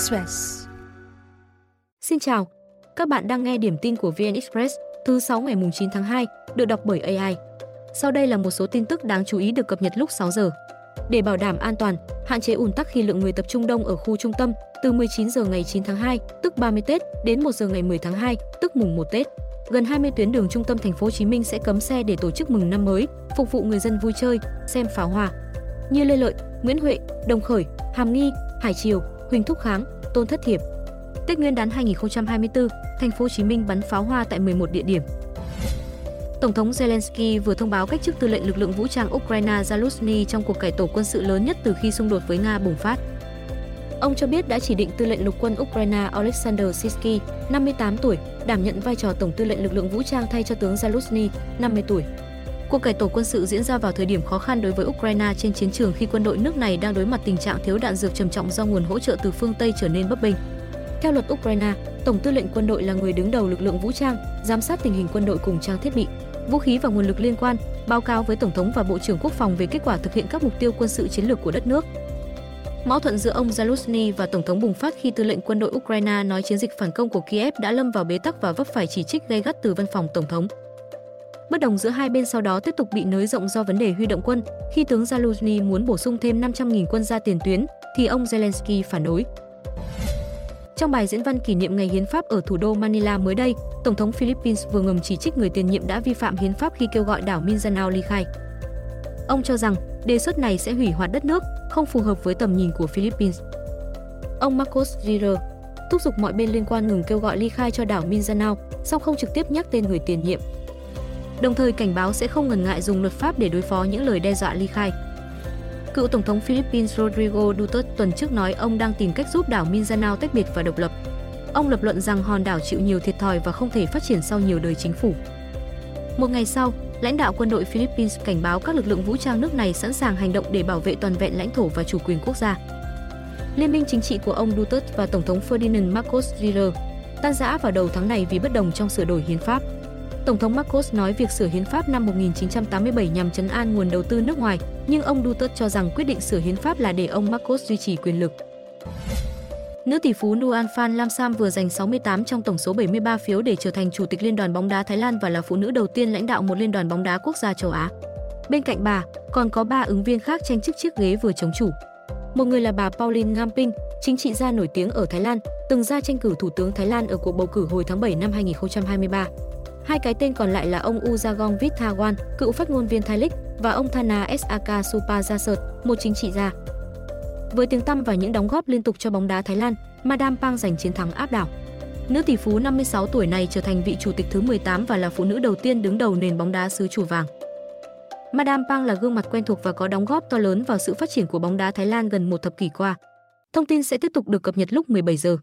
Express. Xin chào, các bạn đang nghe điểm tin của VN Express thứ 6 ngày 9 tháng 2, được đọc bởi AI. Sau đây là một số tin tức đáng chú ý được cập nhật lúc 6 giờ. Để bảo đảm an toàn, hạn chế ùn tắc khi lượng người tập trung đông ở khu trung tâm từ 19 giờ ngày 9 tháng 2, tức 30 Tết, đến 1 giờ ngày 10 tháng 2, tức mùng 1 Tết. Gần 20 tuyến đường trung tâm thành phố Hồ Chí Minh sẽ cấm xe để tổ chức mừng năm mới, phục vụ người dân vui chơi, xem pháo hoa. Như Lê Lợi, Nguyễn Huệ, Đồng Khởi, Hàm Nghi, Hải Triều, Huỳnh Thúc Kháng, Tôn Thất Thiệp. Tết Nguyên đán 2024, thành phố Hồ Chí Minh bắn pháo hoa tại 11 địa điểm. Tổng thống Zelensky vừa thông báo cách chức tư lệnh lực lượng vũ trang Ukraine zaluzny trong cuộc cải tổ quân sự lớn nhất từ khi xung đột với Nga bùng phát. Ông cho biết đã chỉ định tư lệnh lục quân Ukraine Alexander Sisky, 58 tuổi, đảm nhận vai trò tổng tư lệnh lực lượng vũ trang thay cho tướng Zaluzny, 50 tuổi. Cuộc cải tổ quân sự diễn ra vào thời điểm khó khăn đối với Ukraine trên chiến trường khi quân đội nước này đang đối mặt tình trạng thiếu đạn dược trầm trọng do nguồn hỗ trợ từ phương Tây trở nên bấp bênh. Theo luật Ukraine, Tổng tư lệnh quân đội là người đứng đầu lực lượng vũ trang, giám sát tình hình quân đội cùng trang thiết bị, vũ khí và nguồn lực liên quan, báo cáo với Tổng thống và Bộ trưởng Quốc phòng về kết quả thực hiện các mục tiêu quân sự chiến lược của đất nước. Mâu thuẫn giữa ông Zelensky và Tổng thống bùng phát khi tư lệnh quân đội Ukraine nói chiến dịch phản công của Kiev đã lâm vào bế tắc và vấp phải chỉ trích gay gắt từ văn phòng Tổng thống. Bất đồng giữa hai bên sau đó tiếp tục bị nới rộng do vấn đề huy động quân. Khi tướng Zaluzny muốn bổ sung thêm 500.000 quân ra tiền tuyến, thì ông Zelensky phản đối. Trong bài diễn văn kỷ niệm ngày hiến pháp ở thủ đô Manila mới đây, Tổng thống Philippines vừa ngầm chỉ trích người tiền nhiệm đã vi phạm hiến pháp khi kêu gọi đảo Mindanao ly khai. Ông cho rằng đề xuất này sẽ hủy hoại đất nước, không phù hợp với tầm nhìn của Philippines. Ông Marcos Jr. thúc giục mọi bên liên quan ngừng kêu gọi ly khai cho đảo Mindanao, song không trực tiếp nhắc tên người tiền nhiệm. Đồng thời cảnh báo sẽ không ngần ngại dùng luật pháp để đối phó những lời đe dọa ly khai. Cựu Tổng thống Philippines Rodrigo Duterte tuần trước nói ông đang tìm cách giúp đảo Mindanao tách biệt và độc lập. Ông lập luận rằng hòn đảo chịu nhiều thiệt thòi và không thể phát triển sau nhiều đời chính phủ. Một ngày sau, lãnh đạo quân đội Philippines cảnh báo các lực lượng vũ trang nước này sẵn sàng hành động để bảo vệ toàn vẹn lãnh thổ và chủ quyền quốc gia. Liên minh chính trị của ông Duterte và Tổng thống Ferdinand Marcos Jr. tan rã vào đầu tháng này vì bất đồng trong sửa đổi hiến pháp. Tổng thống Marcos nói việc sửa hiến pháp năm 1987 nhằm chấn an nguồn đầu tư nước ngoài, nhưng ông Duterte cho rằng quyết định sửa hiến pháp là để ông Marcos duy trì quyền lực. Nữ tỷ phú Nuan Phan Lam Sam vừa giành 68 trong tổng số 73 phiếu để trở thành chủ tịch Liên đoàn bóng đá Thái Lan và là phụ nữ đầu tiên lãnh đạo một liên đoàn bóng đá quốc gia châu Á. Bên cạnh bà, còn có ba ứng viên khác tranh chức chiếc ghế vừa chống chủ. Một người là bà Pauline Ngamping, chính trị gia nổi tiếng ở Thái Lan, từng ra tranh cử thủ tướng Thái Lan ở cuộc bầu cử hồi tháng 7 năm 2023. Hai cái tên còn lại là ông Uzagong Vithawan, cựu phát ngôn viên Thái Lịch và ông Thana Sak Supajasert, một chính trị gia. Với tiếng tăm và những đóng góp liên tục cho bóng đá Thái Lan, Madame Pang giành chiến thắng áp đảo. Nữ tỷ phú 56 tuổi này trở thành vị chủ tịch thứ 18 và là phụ nữ đầu tiên đứng đầu nền bóng đá xứ chủ vàng. Madame Pang là gương mặt quen thuộc và có đóng góp to lớn vào sự phát triển của bóng đá Thái Lan gần một thập kỷ qua. Thông tin sẽ tiếp tục được cập nhật lúc 17 giờ.